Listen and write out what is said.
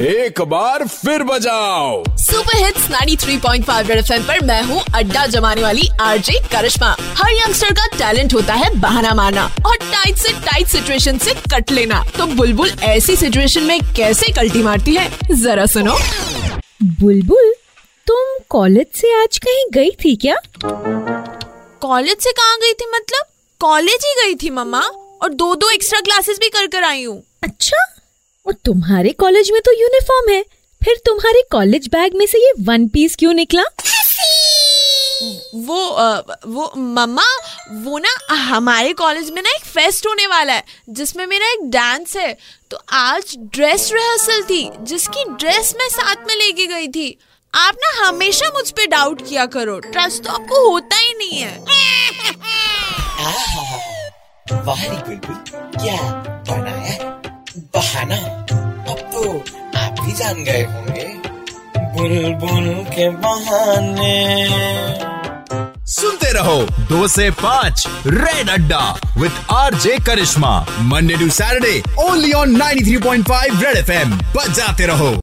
एक बार फिर बजाओ। सुपर हिट्स 93.5 रेड एफएम पर मैं हूँ अड्डा जमाने वाली आरजे करिश्मा। हर यंगस्टर का टैलेंट होता है बहाना मारना और टाइट से टाइट सिचुएशन से कट लेना। तो बुलबुल ऐसी सिचुएशन में कैसे कल्टी मारती है? जरा सुनो। बुलबुल तुम कॉलेज से आज कहीं गई थी क्या? कॉलेज से कहाँ गई थी मतलब? कॉलेज ही गई थी मम्मा और दो दो एक्स्ट्रा क्लासेस भी कर कर आई हूँ। अच्छा और तुम्हारे कॉलेज में तो यूनिफॉर्म है। फिर तुम्हारे कॉलेज बैग में से ये वन पीस क्यों निकला? वो वो मम्मा वो ना हमारे कॉलेज में ना एक फेस्ट होने वाला है जिसमें मेरा एक डांस है। तो आज ड्रेस रिहर्सल थी जिसकी ड्रेस मैं साथ में लेके गई थी। आप ना हमेशा मुझ पे डाउट किया करो। ट्रस्ट तो आपको होता ही नहीं है। वाह रे बुलबुल क्या बनाया बहाना। अब तो आप भी जान गए होंगे। बुलबुल के बहाने। सुनते रहो दो से पाँच red Adda with R J Karishma Monday to Saturday only on 93.5 red FM बजाते रहो।